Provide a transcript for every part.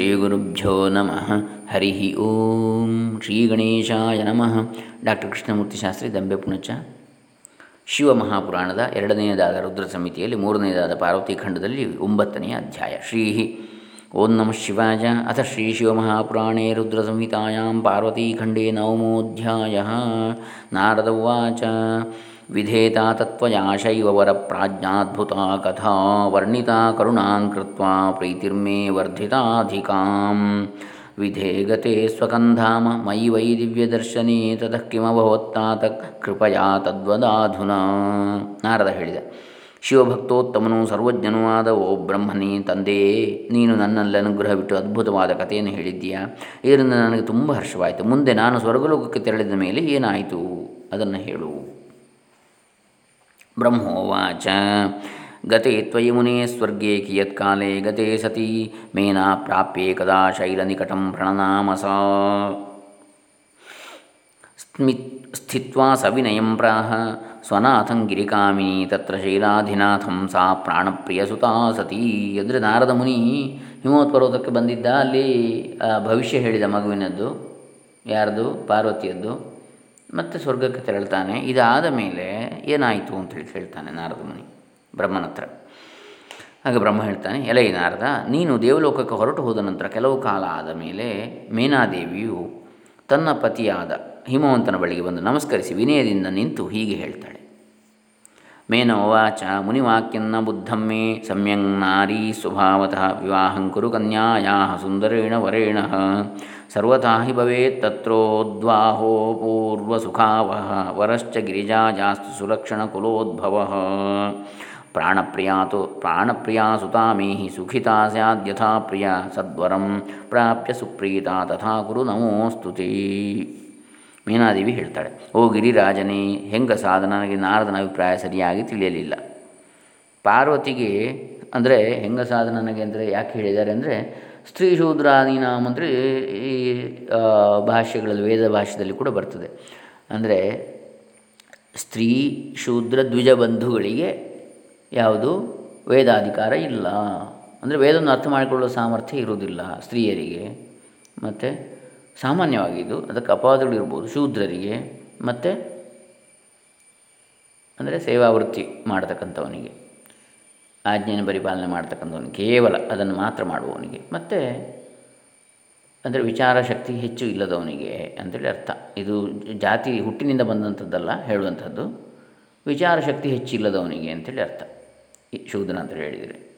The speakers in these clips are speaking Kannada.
ಶ್ರೀಗುರುಭ್ಯೋ ನಮಃ. ಹರಿ ಓಂ. ಶ್ರೀ ಗಣೇಶಾಯ ನಮಃ. ಡಾಕ್ಟರ್ ಕೃಷ್ಣಮೂರ್ತಿ ಶಾಸ್ತ್ರಿ, ದಂಬೆ ಪುಣಚ. ಶಿವಮಹಾಪುರಾಣದ ಎರಡನೆಯದಾದ ರುದ್ರ ಸಮಿತಿಯಲ್ಲಿ ಮೂರನೆಯದಾದ ಪಾರ್ವತಿ ಖಂಡದಲ್ಲಿ ಒಂಬತ್ತನೆಯ ಅಧ್ಯಾಯ. ಶ್ರೀ ಓಂ ನಮಃ ಶಿವಾಯ. ಅಥ ಶ್ರೀ ಶಿವಮಹಾಪುರಾಣೇ ರುದ್ರ ಸಂಹಿತಾಯಾಂ ಪಾರ್ವತೀಖಂಡೇ ನವಮೋಧ್ಯಾಯ. ನಾರದ ಉವಾಚ. ವಿಧೇತಾ ತತ್ವಯಾಶೈವ ವರಪ್ರಾಜ್ಞಾದ್ಭುತಾ ಕಥಾ ವರ್ಣಿತಾ ಕರುಣಾಂ ಕೃತ್ವಾ ಪ್ರೀತಿರ್ಮೇ ವರ್ಧಿತಾಧಿಕಾಂ. ವಿಧೇಗತೆ ಸ್ವಕಂಧಾಮ ಮಯಿ ವೈ ದಿವ್ಯದರ್ಶನೇ ತತಃ ಕಿಮಭವತ್ತಾತ ಕೃಪಯಾ ತದ್ವದಾಧುನಾ. ನಾರದ ಹೇಳಿದ, ಶಿವಭಕ್ತೋತ್ತಮನು ಸರ್ವಜ್ಞನೂ ಆದ ಓ ಬ್ರಹ್ಮನೇ ತಂದೆಯೇ ನೀನು ನನ್ನಲ್ಲಿ ಅನುಗ್ರಹ ಬಿಟ್ಟು ಅದ್ಭುತವಾದ ಕಥೆಯನ್ನು ಹೇಳಿದ್ದೀಯಾ? ಇದರಿಂದ ನನಗೆ ತುಂಬ ಹರ್ಷವಾಯಿತು. ಮುಂದೆ ನಾನು ಸ್ವರ್ಗಲೋಕಕ್ಕೆ ತೆರಳಿದ ಮೇಲೆ ಏನಾಯಿತು? ಅದನ್ನು ಹೇಳು. ತ್ವಯಿ ಮುನೇ ಸ್ವರ್ಗೇ ಕಿಯತ್ಕಾಲೆ ಗತೆ ಸತಿ ಮೇನಾ ಪ್ರಾಪ್ಯೆ ಕದಾ ಶೈಲ ನಿಕಟಂ ಪ್ರಣನಾಮಸ ಸ್ಮಿ ಸ್ಥಿತ್ವಾ ಸವಿನಯಂ ಪ್ರಾಹ ಸ್ವನಾಥಂ ಗಿರಿಕಾಮಿನಿ ತತ್ರ ಶೈಲಾಧಿನಾಥಂ ಸಾ ಪ್ರಾಣಪ್ರಿಯ ಸುತಾ ಸತಿ ಅಂದರೆ ನಾರದ ಮುನಿ ಹಿಮವತ್ ಪರ್ವತಕ್ಕೆ ಬಂದಿದ್ದ ಅಲ್ಲಿ ಭವಿಷ್ಯ ಹೇಳಿದ ಮಗುವಿನದ್ದು, ಯಾರ್ದು? ಪಾರ್ವತಿಯದ್ದು. ಮತ್ತು ಸ್ವರ್ಗಕ್ಕೆ ತೆರಳ್ತಾನೆ. ಇದಾದ ಮೇಲೆ ಏನಾಯಿತು ಅಂತೇಳಿ ಹೇಳ್ತಾನೆ ನಾರದ ಮುನಿ ಬ್ರಹ್ಮನ ಹತ್ರ. ಆಗ ಬ್ರಹ್ಮ ಹೇಳ್ತಾನೆ, ಎಲೆ ನಾರದ, ನೀನು ದೇವಲೋಕಕ್ಕೆ ಹೊರಟು ಹೋದ ನಂತರ ಕೆಲವು ಕಾಲ ಆದ ಮೇಲೆ ಮೇನಾದೇವಿಯು ತನ್ನ ಪತಿಯಾದ ಹಿಮವಂತನ ಬಳಿಗೆ ಬಂದು ನಮಸ್ಕರಿಸಿ ವಿನಯದಿಂದ ನಿಂತು ಹೀಗೆ ಹೇಳ್ತಾಳೆ. ಮೇನೋವಾಚ ಮುನಿವಾಕ್ಯನ್ನ ಬುದ್ಧಂ ಮೇ ಸಮ್ಯಂ ನಾರೀ ಸ್ವಭಾವತಃ ವಿವಾಹಂ ಕುರು ಕನ್ಯಾಯಾ ಸುಂದರೇಣ ವರೇಣ ಸರ್ವಥಾ ಹಿ ಭವೇತ್ ತತ್ರೋದ್ವಾಹೋ ಪೂರ್ವಸುಖಾವಹ ವರಶ್ಚ ಗಿರಿಜಾಜಾಸ್ತು ಸುಲಕ್ಷಣಕುಲೋದ್ಭವ ಪ್ರಾಣಪ್ರಿಯಾತು ಪ್ರಾಣಪ್ರಿಯಾ ಸುತಾಮೇಹಿ ಸುಖಿತಾ ಸ್ಯಾದ್ಯಥಾ ಪ್ರಿಯ ಸದ್ವರಂ ಪ್ರಾಪ್ಯ ಸುಪ್ರೀತಾ ತಥಾ ಕುರು ನಮೋಸ್ತುತಿ ಮೀನಾದೇವಿ ಹೇಳ್ತಾಳೆ, ಓ ಗಿರಿರಾಜನೇ ಹೆಂಗಸಾದ ನನಗೆ ನಾರದನ ಅಭಿಪ್ರಾಯ ಸರಿಯಾಗಿ ತಿಳಿಯಲಿಲ್ಲ. ಪಾರ್ವತಿಗೆ ಅಂದರೆ ಹೆಂಗಸಾದ ನನಗೆ ಅಂದರೆ ಯಾಕೆ ಹೇಳಿದ್ದಾರೆ ಅಂದರೆ, ಸ್ತ್ರೀ ಶೂದ್ರಾದೀನಾಮ್ ಅಂದರೆ ಈ ಭಾಷೆಗಳಲ್ಲಿ ವೇದ ಭಾಷೆಯಲ್ಲಿ ಕೂಡ ಬರ್ತದೆ. ಅಂದರೆ, ಸ್ತ್ರೀ ಶೂದ್ರ ದ್ವಿಜ ಬಂಧುಗಳಿಗೆ ಯಾವುದು ವೇದಾಧಿಕಾರ ಇಲ್ಲ. ಅಂದರೆ ವೇದವನ್ನು ಅರ್ಥ ಮಾಡಿಕೊಳ್ಳುವ ಸಾಮರ್ಥ್ಯ ಇರುವುದಿಲ್ಲ ಸ್ತ್ರೀಯರಿಗೆ. ಮತ್ತು ಸಾಮಾನ್ಯವಾಗಿದ್ದು ಅದಕ್ಕೆ ಅಪವಾದಗಳು ಇರ್ಬೋದು. ಶೂದ್ರರಿಗೆ ಮತ್ತು ಅಂದರೆ ಸೇವಾವೃತ್ತಿ ಮಾಡತಕ್ಕಂಥವನಿಗೆ, ಆಜ್ಞೆಯನ್ನು ಪರಿಪಾಲನೆ ಮಾಡ್ತಕ್ಕಂಥವನಿಗೆ, ಕೇವಲ ಅದನ್ನು ಮಾತ್ರ ಮಾಡುವವನಿಗೆ. ಮತ್ತು ಅಂದರೆ ವಿಚಾರ ಶಕ್ತಿ ಹೆಚ್ಚು ಇಲ್ಲದವನಿಗೆ ಅಂತೇಳಿ ಅರ್ಥ. ಇದು ಜಾತಿ ಹುಟ್ಟಿನಿಂದ ಬಂದಂಥದ್ದಲ್ಲ ಹೇಳುವಂಥದ್ದು. ವಿಚಾರ ಶಕ್ತಿ ಹೆಚ್ಚಿಲ್ಲದವನಿಗೆ ಅಂತೇಳಿ ಅರ್ಥ. ಶೂದ್ರನ ಅಂತ ಹೇಳಿದರೆ.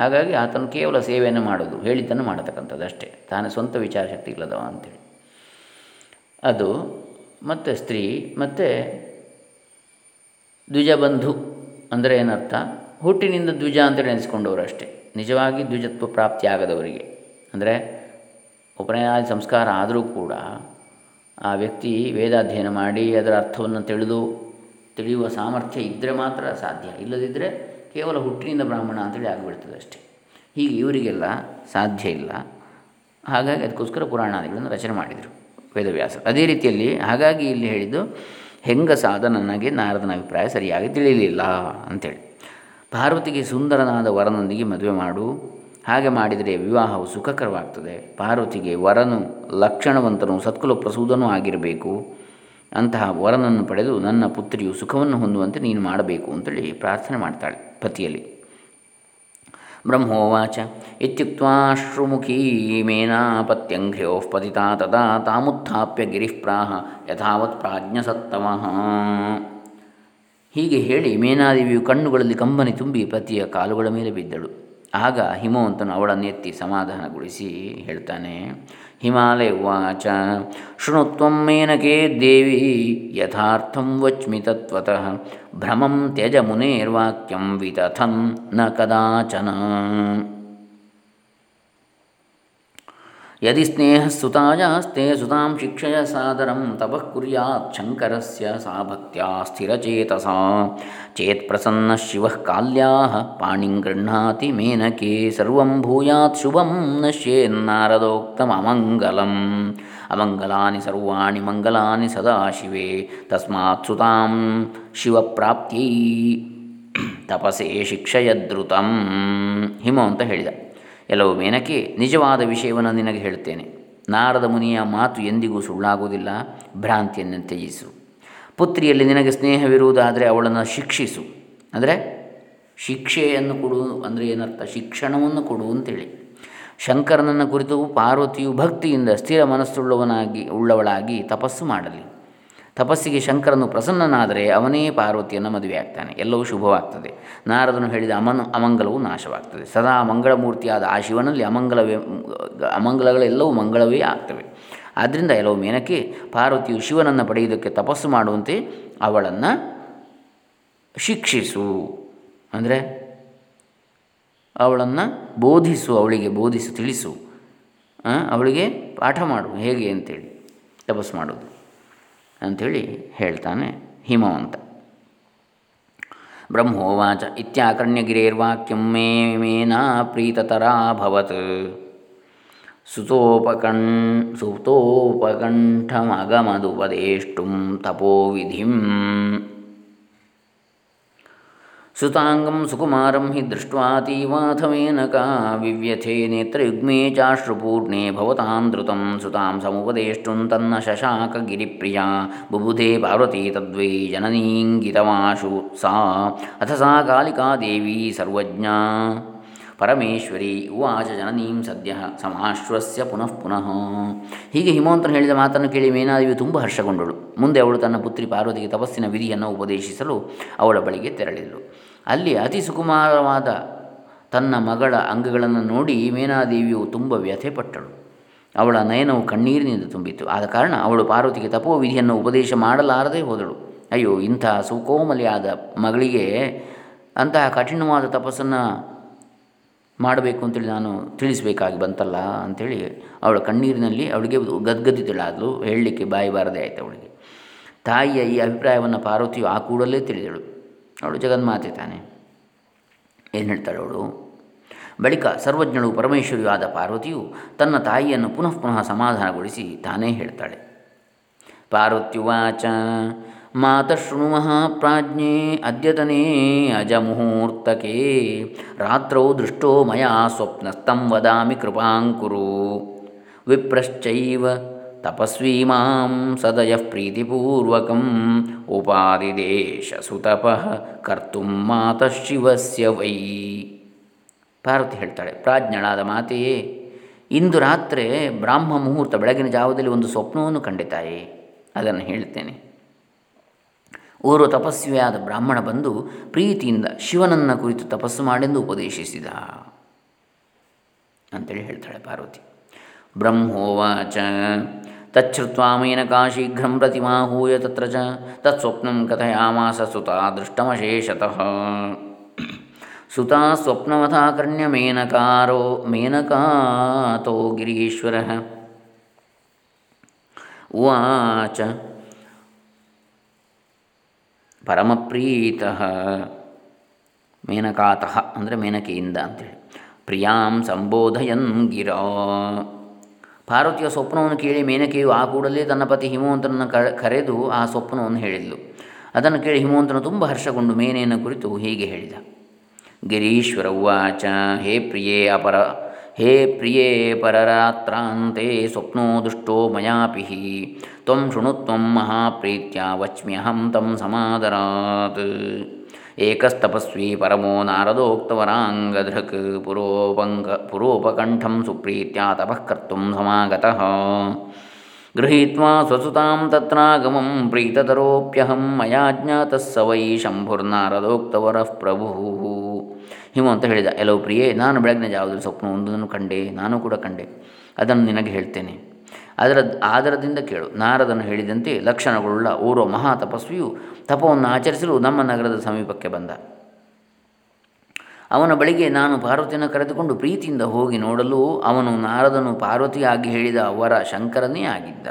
ಹಾಗಾಗಿ ಆತನು ಕೇವಲ ಸೇವೆಯನ್ನು ಮಾಡೋದು, ಹೇಳಿದ್ದನ್ನು ಮಾಡತಕ್ಕಂಥದ್ದು ಅಷ್ಟೇ. ತಾನು ಸ್ವಂತ ವಿಚಾರ ಶಕ್ತಿ ಇಲ್ಲದವ ಅಂಥೇಳಿ ಅದು ಮತ್ತು ಸ್ತ್ರೀ, ಮತ್ತು ದ್ವಿಜಬಂಧು ಅಂದರೆ ಏನರ್ಥ? ಹುಟ್ಟಿನಿಂದ ದ್ವಿಜ ಅಂತೇಳಿ ನೆನೆಸ್ಕೊಂಡವರು ಅಷ್ಟೇ. ನಿಜವಾಗಿ ದ್ವಿಜತ್ವ ಪ್ರಾಪ್ತಿ ಆಗದವರಿಗೆ ಅಂದರೆ ಉಪನಯನಾದಿ ಸಂಸ್ಕಾರ ಆದರೂ ಕೂಡ ಆ ವ್ಯಕ್ತಿ ವೇದಾಧ್ಯಯನ ಮಾಡಿ ಅದರ ಅರ್ಥವನ್ನು ತಿಳಿದು, ತಿಳಿಯುವ ಸಾಮರ್ಥ್ಯ ಇದ್ದರೆ ಮಾತ್ರ ಸಾಧ್ಯ. ಇಲ್ಲದಿದ್ದರೆ ಕೇವಲ ಹುಟ್ಟಿನಿಂದ ಬ್ರಾಹ್ಮಣ ಅಂತೇಳಿ ಆಗಿಬಿಡ್ತದೆ ಅಷ್ಟೇ. ಹೀಗೆ ಇವರಿಗೆಲ್ಲ ಸಾಧ್ಯ ಇಲ್ಲ. ಹಾಗಾಗಿ ಅದಕ್ಕೋಸ್ಕರ ಪುರಾಣಾದಿಗಳನ್ನು ರಚನೆ ಮಾಡಿದರು ವೇದವ್ಯಾಸ ಅದೇ ರೀತಿಯಲ್ಲಿ ಹಾಗಾಗಿ ಇಲ್ಲಿ ಹೇಳಿದ್ದು, ಹೆಂಗಸಾದ ನನಗೆ ನಾರದನ ಅಭಿಪ್ರಾಯ ಸರಿಯಾಗಿ ತಿಳಿಯಲಿಲ್ಲ ಅಂಥೇಳಿ ಪಾರ್ವತಿಗೆ ಸುಂದರನಾದ ವರನೊಂದಿಗೆ ಮದುವೆ ಮಾಡು. ಹಾಗೆ ಮಾಡಿದರೆ ವಿವಾಹವು ಸುಖಕರವಾಗ್ತದೆ. ಪಾರ್ವತಿಗೆ ವರನು, ಲಕ್ಷಣವಂತನು, ಸತ್ಕುಲ ಪ್ರಸೂದನೂ ಆಗಿರಬೇಕು. ಅಂತಹ ವರನನ್ನು ಪಡೆದು ನನ್ನ ಪುತ್ರಿಯು ಸುಖವನ್ನು ಹೊಂದುವಂತೆ ನೀನು ಮಾಡಬೇಕು ಅಂತೇಳಿ ಪ್ರಾರ್ಥನೆ ಮಾಡ್ತಾಳೆ ಪತಿಯಲ್ಲಿ. ಬ್ರಹ್ಮೋವಾಚ. ಇತ್ಯುಕ್ತಾಶ್ರುಮುಖೀ ಮೇನಾಪತ್ಯಂಘ್ರ್ಯೋ ಪತಿತಾ ತದಾ ತಾಮುತ್ಥಾಪ್ಯ ಗಿರಿಪ್ರಾಹ ಯಥಾವತ್ ಪ್ರಾಜ್ಞಸತ್ತಮಃ ಹೀಗೆ ಹೇಳಿ ಮೇನಾದೇವಿಯು ಕಣ್ಣುಗಳಲ್ಲಿ ಕಂಬನಿ ತುಂಬಿ ಪತಿಯ ಕಾಲುಗಳ ಮೇಲೆ ಬಿದ್ದಳು. ಆಗ ಹಿಮವಂತನು ಅವಳನ್ನು ಎತ್ತಿ ಸಮಾಧಾನಗೊಳಿಸಿ ಹೇಳ್ತಾನೆ हिमालय उवाच शृणु मेन के देवी यथार्थं वच्मि तत्त्वतः। भ्रमं त्यज मुनेर्वाक्यं वितथं न कदाचन। ಯದಿ ಸ್ನೇಹಸ್ಸುತಾಯಾಸ್ತೆ ಸುತಾಂ ಶಿಕ್ಷಯ ಸಾದರಂ ತಪಃ ಕುರ್ಯಾತ್ ಶಂಕರಸ್ಯ ಸಾ ಭಕ್ತ್ಯಾ ಸ್ಥಿರಚೇತಸಾ ಚೇತ್ ಪ್ರಸನ್ನ ಶಿವ ಕಾಲ್ಯಾಹ ಪಾಣಿಂ ಗೃಹ್ಣಾತಿ ಮೇನಕೆ ಸರ್ವಂ ಭೂಯಾತ್ ಶುಭಂ ನಶ್ಯೇನ್ನಾರದೋಕ್ತಮಮಂಗಲಂ ಅಮಂಗಲಾನಿ ಸರ್ವಾಣಿ ಮಂಗಲಾನಿ ಸದಾಶಿವೆ ತಸ್ಮಾತ್ ಸುತಾಂ ಶಿವಪ್ರಾಪ್ತ್ಯೈ ತಪಸೇ ಶಿಕ್ಷಯದ್ರುತಂ ಹಿಮ ಅಂತ ಹೇಳಿದ। ಎಲ್ಲವೂ ಮೇನಕೆ ನಿಜವಾದ ವಿಷಯವನ್ನು ನಿನಗೆ ಹೇಳ್ತೇನೆ ನಾರದ ಮುನಿಯ ಮಾತು ಎಂದಿಗೂ ಸುಳ್ಳಾಗುವುದಿಲ್ಲ, ಭ್ರಾಂತಿಯನ್ನು ತ್ಯಜಿಸು. ಪುತ್ರಿಯಲ್ಲಿ ನಿನಗೆ ಸ್ನೇಹವಿರುವುದಾದರೆ ಅವಳನ್ನು ಶಿಕ್ಷಿಸು. ಅಂದರೆ ಶಿಕ್ಷೆಯನ್ನು ಕೊಡು ಅಂದರೆ ಏನರ್ಥ? ಶಿಕ್ಷಣವನ್ನು ಕೊಡು ಅಂತೇಳಿ. ಶಂಕರನನ್ನು ಕುರಿತು ಪಾರ್ವತಿಯು ಭಕ್ತಿಯಿಂದ ಸ್ಥಿರ ಮನಸ್ಸುಳ್ಳವನಾಗಿ, ಉಳ್ಳವಳಾಗಿ ತಪಸ್ಸು ಮಾಡಲಿ. ತಪಸ್ಸಿಗೆ ಶಂಕರನು ಪ್ರಸನ್ನನಾದರೆ ಅವನೇ ಪಾರ್ವತಿಯನ್ನು ಮದುವೆಯಾಗ್ತಾನೆ. ಎಲ್ಲವೂ ಶುಭವಾಗ್ತದೆ. ನಾರದನು ಹೇಳಿದ ಅಮನ್, ಅಮಂಗಲವು ನಾಶವಾಗ್ತದೆ. ಸದಾ ಮಂಗಳಮೂರ್ತಿಯಾದ ಆ ಶಿವನಲ್ಲಿ ಅಮಂಗಲವೇ ಅಮಂಗಲಗಳೆಲ್ಲವೂ ಮಂಗಳವೇ ಆಗ್ತವೆ. ಆದ್ದರಿಂದ ಎಲ್ಲವೂ ಮೇನಕ್ಕೆ ಪಾರ್ವತಿಯು ಶಿವನನ್ನು ಪಡೆಯುವುದಕ್ಕೆ ತಪಸ್ಸು ಮಾಡುವಂತೆ ಅವಳನ್ನು ಶಿಕ್ಷಿಸು. ಅಂದರೆ ಅವಳನ್ನು ಬೋಧಿಸು, ಅವಳಿಗೆ ಬೋಧಿಸು, ತಿಳಿಸು. ಅವಳಿಗೆ ಪಾಠ ಮಾಡು. ಹೇಗೆ ಅಂತೇಳಿ ತಪಸ್ಸು ಮಾಡೋದು ಅಂಥೇಳಿ ಹೇಳ್ತಾನೆ ಹಿಮವಂತ. ಬ್ರಹ್ಮೋವಾಚ ಇತ್ಯಾಕರ್ಣ್ಯಗಿರೇರ್ವಾಕ್ಯಂ ಮೇ ಮೇನಾ ಪ್ರೀತತರಾಭವತ್ ಸುತೋಪಕಣ್ ಸುತೋಪಕಂಠಮಗಮದುಪದೇಷ್ಟು ತಪೋವಿಧಿಂ सुतांगं सुकुमारं हि दृष्ट्वातीवाथमेनका विव्यथे नेत्रयुग्मे चाश्रुपूर्णे भवतां द्रुतं सुतां समुपदेष्टुं तन्न शशाकगिरिप्रिया। बुबुधे पार्वती तद्वै जननीङ्गितमाशु सा। अथ सा कालिका देवी सर्वज्ञा। ಪರಮೇಶ್ವರಿ, ಉವಾಚ ಜನನೀಂ ಸದ್ಯ ಸಮಾಶ್ವಸ್ಯ ಪುನಃ ಪುನಃ. ಹೀಗೆ ಹಿಮವಂತನು ಹೇಳಿದ ಮಾತನ್ನು ಕೇಳಿ ಮೇನಾದೇವಿ ತುಂಬ ಹರ್ಷಗೊಂಡಳು. ಮುಂದೆ ಅವಳು ತನ್ನ ಪುತ್ರಿ ಪಾರ್ವತಿಗೆ ತಪಸ್ಸಿನ ವಿಧಿಯನ್ನು ಉಪದೇಶಿಸಲು ಅವಳ ಬಳಿಗೆ ತೆರಳಿದಳು. ಅಲ್ಲಿ ಅತಿ ಸುಕುಮಾರವಾದ ತನ್ನ ಮಗಳ ಅಂಗಗಳನ್ನು ನೋಡಿ ಮೇನಾದೇವಿಯು ತುಂಬ ವ್ಯಥೆಪಟ್ಟಳು. ಅವಳ ನಯನವು ಕಣ್ಣೀರಿನಿಂದ ತುಂಬಿತು ಆದ ಕಾರಣ ಅವಳು ಪಾರ್ವತಿಗೆ ತಪೋ ವಿಧಿಯನ್ನು ಉಪದೇಶ ಮಾಡಲಾರದೆ ಹೋದಳು. ಅಯ್ಯೋ ಇಂಥ ಸುಕೋಮಲಿಯಾದ ಮಗಳಿಗೆ ಅಂತಹ ಕಠಿಣವಾದ ತಪಸ್ಸನ್ನು ಮಾಡಬೇಕು ಅಂತೇಳಿ ನಾನು ತಿಳಿಸಬೇಕಾಗಿ ಬಂತಲ್ಲ ಅಂಥೇಳಿ ಅವಳ ಕಣ್ಣೀರಿನಲ್ಲಿ ಅವಳಿಗೆ ಗದ್ಗದಿತಳಾದಳು ಹೇಳಲಿಕ್ಕೆ ಬಾಯಿ ಬಾರದೆ ಆಯಿತು ಅವಳಿಗೆ. ತಾಯಿಯ ಈ ಅಭಿಪ್ರಾಯವನ್ನು ಪಾರ್ವತಿಯು ಆ ಕೂಡಲೇ ತಿಳಿದಳು. ಅವಳು ಜಗನ್ಮಾತೆ ತಾನೆ. ಏನು ಹೇಳ್ತಾಳೆ ಅವಳು? ಬಳಿಕ ಸರ್ವಜ್ಞಳು ಪರಮೇಶ್ವರಿಯೂ ಆದ ಪಾರ್ವತಿಯು ತನ್ನ ತಾಯಿಯನ್ನು ಪುನಃ ಪುನಃ ಸಮಾಧಾನಗೊಳಿಸಿ ತಾನೇ ಹೇಳ್ತಾಳೆ. ಪಾರ್ವತ್ಯುವಾಚ ಮಾತಶೃಣು ಪ್ರಾಜ್ಞೆ ಅದ್ಯತನೆ ಅಜಮುಹೂರ್ತಕೆ. ರಾತ್ರೌ ದೃಷ್ಟೋ ಮಯಾ ಸ್ವಪ್ನಸ್ತಂ ವದಾಮಿ ಕೃಪಾಂಕುರು ವಿಪ್ರಶ್ಚೈವ ತಪಸ್ವಿ ಮಾಂ ಸದಯ ಪ್ರೀತಿಪೂರ್ವಕಂ ಉಪಾದಿದೇಶ ಸುತಪ ಮಾತ ಶಿವಸ್ಯ ವೈ. ಪಾರ್ವತಿ ಹೇಳ್ತಾಳೆ, ಪ್ರಾಜ್ಞಳಾದ ಮಾತೆಯೇ, ಇಂದು ರಾತ್ರಿ ಬ್ರಾಹ್ಮ ಮುಹೂರ್ತ ಬೆಳಗಿನ ಜಾವದಲ್ಲಿ ಒಂದು ಸ್ವಪ್ನವನ್ನು ಕಂಡಿತಾಯೇ ಅದನ್ನು ಹೇಳ್ತೇನೆ ಓರ್ವ ತಪಸ್ವಿಯಾದ ಬ್ರಾಹ್ಮಣ ಬಂದು ಪ್ರೀತಿಯಿಂದ ಶಿವನನ್ನ ಕುರಿತು ತಪಸ್ಸು ಮಾಡೆಂದು ಉಪದೇಶಿಸಿದ. ಅಂತೇಳಿ ಹೇಳ್ತಾಳೆ ಪಾರ್ವತಿ. ಬ್ರಹ್ಮೋವಾಚ. ತಚ್ಛ್ರುತ್ವಾ ಮೇನಕಾ ಶೀಘ್ರಂ ಪ್ರತಿಮಾಹೂಯ ತತ್ರ ಚ. ತತ್ಸ್ವಪ್ನಂ ಕಥಯಾಮಾಸ ಸುತಾ ದೃಷ್ಟಮಶೇಷತಃ ಸುತಾ ಸ್ವಪ್ನವಥಾಕರ್ಣ್ಯ ಮೇನಕಾರೋ ಮೇನಕಾತೋ ಗಿರೀಶ್ವರ. ಉವಾಚ. ಪರಮಪ್ರೀತಃ. ಮೇನಕಾತಃ ಅಂದರೆ ಮೇನಕೆಯಿಂದ ಅಂತೇಳಿ. ಪ್ರಿಯಾಂ ಸಂಬೋಧಯನ್ ಗಿರ. ಪಾರ್ವತಿಯ ಸ್ವಪ್ನವನ್ನು ಕೇಳಿ ಮೇನಕೆಯು ಆ ಕೂಡಲೇ ತನ್ನ ಪತಿ ಹಿಮವಂತನನ್ನು ಕರೆದು ಆ ಸ್ವಪ್ನವನ್ನು ಹೇಳಿದ್ಲು. ಅದನ್ನು ಕೇಳಿ ಹಿಮವಂತನು ತುಂಬ ಹರ್ಷಗೊಂಡು ಮೇನೆಯನ್ನು ಕುರಿತು ಹೀಗೆ ಹೇಳಿದ. ಗಿರೀಶ್ವರ ಉವಾಚ, ಹೇ ಪ್ರಿಯೇ ಅಪರ ಹೇ ಪ್ರಿಯೇ ಪರರಾತ್ರಾಂತೆ ಸ್ವಪ್ನೋ ದುಷ್ಟೋ ಮಯಾಪಿ ತ್ವಂ ಶೃಣು ತ್ವಂ ಮಹಾಪ್ರೀತ್ಯ ವಚ್ಮ್ಯಹಂ ತಂ ಸಮಾದರಾತ್. ಏಕಸ್ತಪಸ್ವಿ ಪರಮೋ ನಾರದೋಕ್ತವರಾಂಗಧೃಕ್. ಪುರೋಪಂಗ, ಪುರೋಪಕಂಠಂ ಸುಪ್ರೀತ್ಯ ತಪಃ ಕರ್ತು ಸಮಾಗತಃ. ಗೃಹೀತ್ವಾ ಸ್ವಸುತಾಂ ತತ್ರಾಗಮಂ ಪ್ರೀತತರೋಪ್ಯಹಂ. ಮಯಾ ಜ್ಞಾತಃ ಸ ವೈ ಶಂಭುರ್ನಾರದೋಕ್ತವರಃ ಪ್ರಭು. ಅಂತ ಹೇಳಿದ ಎಲ್ಲೋ ಪ್ರಿಯೇ, ನಾನು ಬೆಳಗಿನ ಜಾವದಲ್ಲಿ ಸ್ವಪ್ನವೊಂದನ್ನು ಕಂಡೆ, ನಾನು ಕೂಡ ಕಂಡೆ. ಅದನ್ನು ನಿನಗೆ ಹೇಳ್ತೇನೆ. ಅದರ ಆಧಾರದಿಂದ ಕೇಳು. ನಾರದನು ಹೇಳಿದಂತೆ ಲಕ್ಷಣಗಳುಳ್ಳ ಓರ್ವ ಮಹಾ ತಪಸ್ವಿಯು ತಪವನ್ನು ಆಚರಿಸಲು ನಮ್ಮ ನಗರದ ಸಮೀಪಕ್ಕೆ ಬಂದ. ಅವನ ಬಳಿಗೆ ನಾನು ಪಾರ್ವತಿಯನ್ನು ಕರೆದುಕೊಂಡು ಪ್ರೀತಿಯಿಂದ ಹೋಗಿ ನೋಡಲು ಅವನು ನಾರದನು ಪಾರ್ವತಿಯಾಗಿ ಹೇಳಿದ ಅವರ ಶಂಕರನೇ ಆಗಿದ್ದ.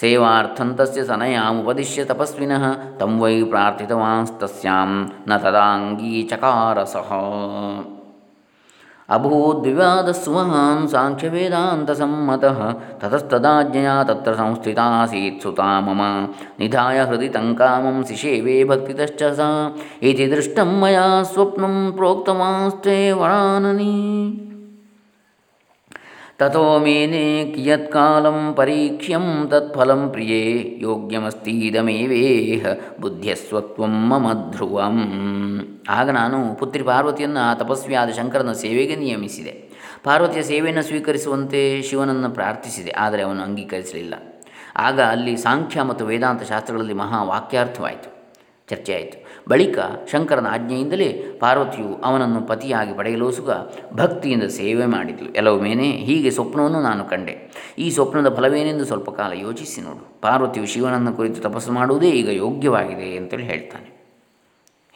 सेवार्थं तस्य सनयामुपदिश्य तपस्विनः तं वै प्रार्थितवांस्तस्यां न तदाङ्गीचकारसः। अभूद्विवादस्सुमहान् साङ्ख्यवेदान्तसम्मतः ततस्तदाज्ञया तत्र संस्थितासीत् सुता मम। निधाय हृदि तङ्कामं कामं सिषेवे भक्तितश्च सा। इति दृष्टं मया स्वप्नं प्रोक्तमास्ते वराननी। ತಥೋ ಮೇನೆ ಕಿಯತ್ಕಾಲಂ ಪರೀಕ್ಷ್ಯಂ ತತ್ಫಲಂ ಪ್ರಿಯೇ ಯೋಗ್ಯಮಸ್ತೀದಮೇವೇಹ ಬುದ್ಧ್ಯಸ್ವತ್ವಂ ಮಮ ಧ್ರುವಂ ಆಗ ನಾನು ಪುತ್ರಿ ಪಾರ್ವತಿಯನ್ನು ತಪಸ್ವಿಯಾದ ಶಂಕರನ ಸೇವೆಗೆ ನಿಯಮಿಸಿದೆ. ಪಾರ್ವತಿಯ ಸೇವೆಯನ್ನು ಸ್ವೀಕರಿಸುವಂತೆ ಶಿವನನ್ನು ಪ್ರಾರ್ಥಿಸಿದೆ, ಆದರೆ ಅವನು ಅಂಗೀಕರಿಸಲಿಲ್ಲ. ಆಗ ಅಲ್ಲಿ ಸಾಂಖ್ಯ ಮತ್ತು ವೇದಾಂತ ಶಾಸ್ತ್ರಗಳಲ್ಲಿ ಮಹಾ ವಾಕ್ಯಾರ್ಥವಾಯಿತು. ಚರ್ಚೆಯಾಯಿತು. ಬಳಿಕ ಶಂಕರನ ಆಜ್ಞೆಯಿಂದಲೇ ಪಾರ್ವತಿಯು ಅವನನ್ನು ಪತಿಯಾಗಿ ಪಡೆಯಲು ಸುಗ ಭಕ್ತಿಯಿಂದ ಸೇವೆ ಮಾಡಿದಳು ಎಲ್ಲವೊಮ್ಮೇನೆ ಹೀಗೆ ಸ್ವಪ್ನವನ್ನು ನಾನು ಕಂಡೆ. ಈ ಸ್ವಪ್ನದ ಫಲವೇನೆಂದು ಸ್ವಲ್ಪ ಕಾಲ ಯೋಚಿಸಿ ನೋಡು. ಪಾರ್ವತಿಯು ಶಿವನನ್ನು ಕುರಿತು ತಪಸ್ಸು ಮಾಡುವುದೇ ಈಗ ಯೋಗ್ಯವಾಗಿದೆ ಅಂತೇಳಿ ಹೇಳ್ತಾನೆ.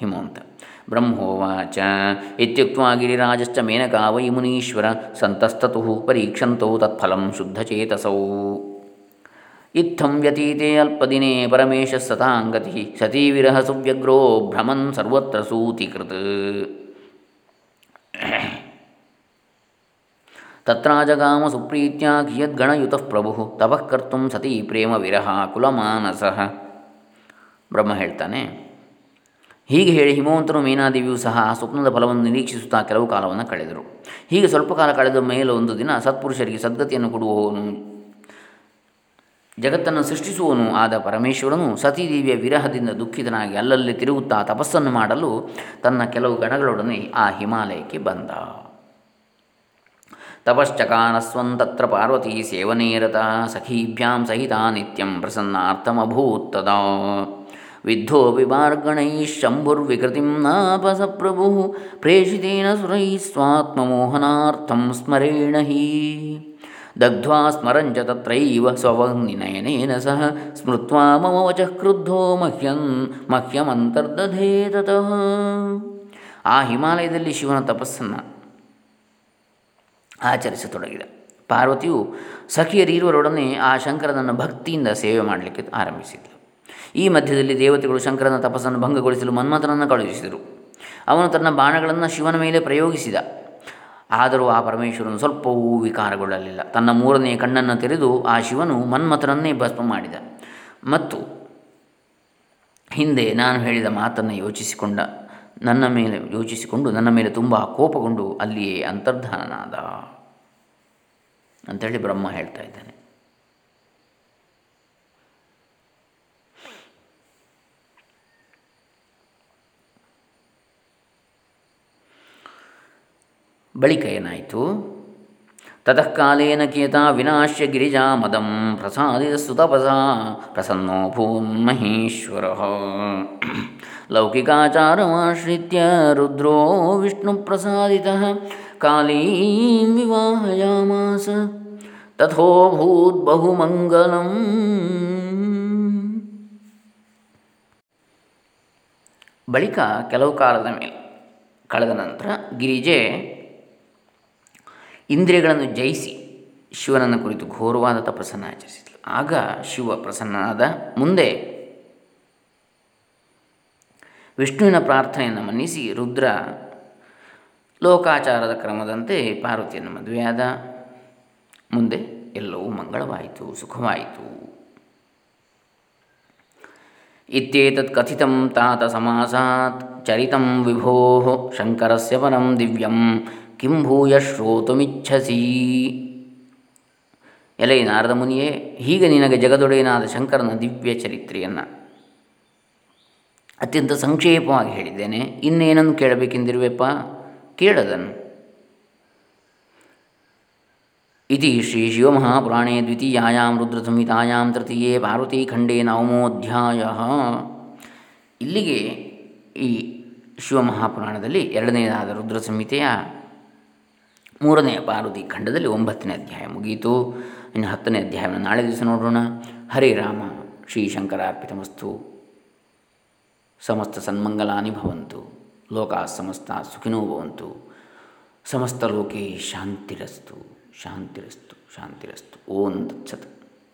ಹಿಮವಂತ, ಬ್ರಹ್ಮೋವಾಚ. ಇತ್ಯುಕ್ತ ಗಿರಿರಾಜಶ್ಚ ಮೇನಕಾ ವೈ ಮುನೀಶ್ವರ, ಸಂತಸ್ತತು ಪರೀಕ್ಷಂತೋ ತತ್ಫಲಂ ಶುದ್ಧಚೇತಸೌ. ಇತ್ತಂ ವ್ಯತೀತೆ ಅಲ್ಪದಿನೇ ಪರಮೇಶ ಸತಾಂಗತಿ ಸತೀವಿರಹ ಸುವ್ಯಗ್ರೋ ಭ್ರಮನ್ ಸರ್ವತ್ರ ಸೂತಿಕೃತ್. ತತ್ರಾಜಗಾಮ ಸುಪ್ರೀತ್ಯ ಕಿಯದ್ಗಣಯುತಃ ಪ್ರಭು ತಪಃ ಕರ್ತು ಸತಿ ಪ್ರೇಮ ವಿರಹ ಕುಲಮಾನಸಃ. ಬ್ರಹ್ಮ ಹೇಳ್ತಾನೆ, ಹೀಗೆ ಹೇಳಿ ಹಿಮವಂತನು ಮೀನಾದೇವಿಯೂ ಸಹ ಸ್ವಪ್ನದ ಫಲವನ್ನು ನಿರೀಕ್ಷಿಸುತ್ತಾ ಕೆಲವು ಕಾಲವನ್ನು ಕಳೆದರು. ಹೀಗೆ ಸ್ವಲ್ಪ ಕಾಲ ಕಳೆದ ಮೇಲೆ ಒಂದು ದಿನ ಸತ್ಪುರುಷರಿಗೆ ಸದ್ಗತಿಯನ್ನು ಕೊಡುವವನು ಜಗತ್ತನ್ನು ಸೃಷ್ಟಿಸುವನು ಆದ ಪರಮೇಶ್ವರನು ಸತೀದೇವಿಯ ವಿರಹದಿಂದ ದುಃಖಿತನಾಗಿ ಅಲ್ಲಲ್ಲಿ ತಿರುಗುತ್ತಾ ತಪಸ್ಸನ್ನು ಮಾಡಲು ತನ್ನ ಕೆಲವು ಗಣಗಳೊಡನೆ ಆ ಹಿಮಾಲಯಕ್ಕೆ ಬಂದ. ತಪಶ್ಚಕಾನಸ್ವಂತತ್ರ ಪಾರ್ವತಿ ಸೇವನೇರತ ಸಖೀಭ್ಯಾಂ ಸಹಿತ ನಿತ್ಯಂ ಪ್ರಸನ್ನಾರ್ಥಮಭೂತ್ತದ ವಿದ್ಧೋಪಿ ಮಾರ್ಗಣೈ ಶಂಭುರ್ವಿಕೃತಿಂ ನಾಪಸ ಪ್ರಭು ಪ್ರೇಷಿತೇನ ಸುರೈ ಸ್ವಾತ್ಮಮೋಹನಾರ್ಥಂ ಸ್ಮರೇಣ ಹಿ. ದಗ್ಧ್ವಾ ಸ್ಮರಂಚ ತತ್ರೈವ ಸ್ವವನ್ನಿನಯನೇನ ಸಹ ಸ್ಮೃತ್ವಾ ಮಮ ವಚಃ ಕ್ರುದ್ಧೋ ಮಹ್ಯಂ ಮಹ್ಯಮಂತರ್ದಧೇ ತತಃ ಆ ಹಿಮಾಲಯದಲ್ಲಿ ಶಿವನ ತಪಸ್ಸನ್ನು ಆಚರಿಸತೊಡಗಿದ ಪಾರ್ವತಿಯು ಸಖಿಯರಿರುವರೊಡನೆ ಆ ಶಂಕರನನ್ನು ಭಕ್ತಿಯಿಂದ ಸೇವೆ ಮಾಡಲಿಕ್ಕೆ ಆರಂಭಿಸಿದಳು ಈ ಮಧ್ಯದಲ್ಲಿ ದೇವತೆಗಳು ಶಂಕರನ ತಪಸ್ಸನ್ನು ಭಂಗಗೊಳಿಸಲು ಮನ್ಮಥನನ್ನು ಕಳುಹಿಸಿದರು. ಅವನು ತನ್ನ ಬಾಣಗಳನ್ನು ಶಿವನ ಮೇಲೆ ಪ್ರಯೋಗಿಸಿದ. ಆದರೂ ಆ ಪರಮೇಶ್ವರನು ಸ್ವಲ್ಪವೂ ವಿಕಾರಗೊಳ್ಳಲಿಲ್ಲ. ತನ್ನ ಮೂರನೆಯ ಕಣ್ಣನ್ನು ತೆರೆದು ಆ ಶಿವನು ಮನ್ಮಥನನ್ನೇ ಭಸ್ಮ ಮಾಡಿದ. ಮತ್ತು ಹಿಂದೆ ನಾನು ಹೇಳಿದ ಮಾತನ್ನು ಯೋಚಿಸಿಕೊಂಡ, ನನ್ನ ಮೇಲೆ ಯೋಚಿಸಿಕೊಂಡು ನನ್ನ ಮೇಲೆ ತುಂಬ ಕೋಪಗೊಂಡು ಅಲ್ಲಿಯೇ ಅಂತರ್ಧಾನನಾದ. ಅಂತೇಳಿ ಬ್ರಹ್ಮ ಹೇಳ್ತಾ ಇದ್ದಾನೆ. ಬಳಿಕ ಏನಾಯಿತು? ತತಃಕಾಲೇನ ಕೇತ ವಿನಾಶ್ಯ ಗಿರಿಜಾ ಮದಂ ಪ್ರಸಾದಿತ ಸುತಪಸ ಪ್ರಸನ್ನೋ ಭೂನ್ಮಹೇಶ್ವರ ಲೌಕಿಕಾಚಾರಮಾಶ್ರಿತ್ಯ ರುದ್ರೋ ವಿಷ್ಣು ಪ್ರಸಾದಿತ ಕಾಲೀಂ ವಿವಾಹಯಾಮಾಸ ತಥೋಭೂತ್ ಬಹುಮಂಗಲಂ. ಬಳಿಕ ಕೆಲವು ಕಾಲದ ಮೇಲೆ ಕಳೆದ ನಂತರ ಗಿರಿಜೆ ಇಂದ್ರಿಯಗಳನ್ನು ಜಯಿಸಿ ಶಿವನನ್ನು ಕುರಿತು ಘೋರವಾದ ತಪಸ್ಸನ್ನು ಆಚರಿಸಿದಳು ಆಗ ಶಿವ ಪ್ರಸನ್ನನಾದ ಮುಂದೆ ವಿಷ್ಣುವಿನ ಪ್ರಾರ್ಥನೆಯನ್ನು ಮನ್ನಿಸಿ ರುದ್ರ ಲೋಕಾಚಾರದ ಕ್ರಮದಂತೆ ಪಾರ್ವತಿಯನ್ನು ಮದುವೆಯಾದ. ಮುಂದೆ ಎಲ್ಲವೂ ಮಂಗಳವಾಯಿತು, ಸುಖವಾಯಿತು. ಇತ್ಯೇತತ್ ಕಥಿತಂ ತಾತ ಸಮಾಸಾತ್ ಚರಿತಂ ವಿಭೋ ಶಂಕರಸ್ಯ ಪರಂ ದಿವ್ಯಂ ಕಿಂ ಭೂಯ ಶ್ರೋತುಮಿಚ್ಛಸಿ. ಎಲೆ ನಾರದ ಮುನಿಯೇ, ಹೀಗೆ ನಿನಗೆ ಜಗದೊಡೆಯನಾದ ಶಂಕರನ ದಿವ್ಯ ಚರಿತ್ರೆಯನ್ನು ಅತ್ಯಂತ ಸಂಕ್ಷೇಪವಾಗಿ ಹೇಳಿದ್ದೇನೆ. ಇನ್ನೇನನ್ನು ಕೇಳಬೇಕೆಂದಿರುವೆಪ್ಪ? ಕೇಳದನ್ನು ಇತಿ ಶ್ರೀ ಶಿವಮಹಾಪುರಾಣೇ ದ್ವಿತೀಯಾಂ ರುದ್ರಸಂಹಿತಾಯಾಂ ತೃತೀಯೇ ಪಾರ್ವತೀಖಂಡೇ ನವಮೋಧ್ಯಾಯ. ಇಲ್ಲಿಗೆ ಈ ಶಿವಮಹಾಪುರಾಣದಲ್ಲಿ ಎರಡನೇದಾದ ರುದ್ರ ಸಂಹಿತೆಯ ಮೂರನೆಯ ಪಾರ್ವತಿ ಖಂಡದಲ್ಲಿ ಒಂಬತ್ತನೇ ಅಧ್ಯಾಯ ಮುಗಿಯಿತು ಇನ್ನು ಹತ್ತನೇ ಅಧ್ಯಾಯವನ್ನು ನಾಳೆ ದಿವಸ ನೋಡೋಣ. ಹರೇ ರಾಮ, ಶ್ರೀ ಶಂಕರಾರ್ಪಿತಮಸ್ತು. ಸಮಸ್ತ ಸನ್ಮಂಗಲಾನಿ ಭವಂತು. ಲೋಕ ಸಮಸ್ತ ಸುಖಿನೋ ಭವಂತು. ಸಮಸ್ತ ಲೋಕೆ ಶಾಂತಿರಸ್ತು ಶಾಂತಿರಸ್ತು ಶಾಂತಿರಸ್ತು. ಓಂ ತತ್ಸತ್.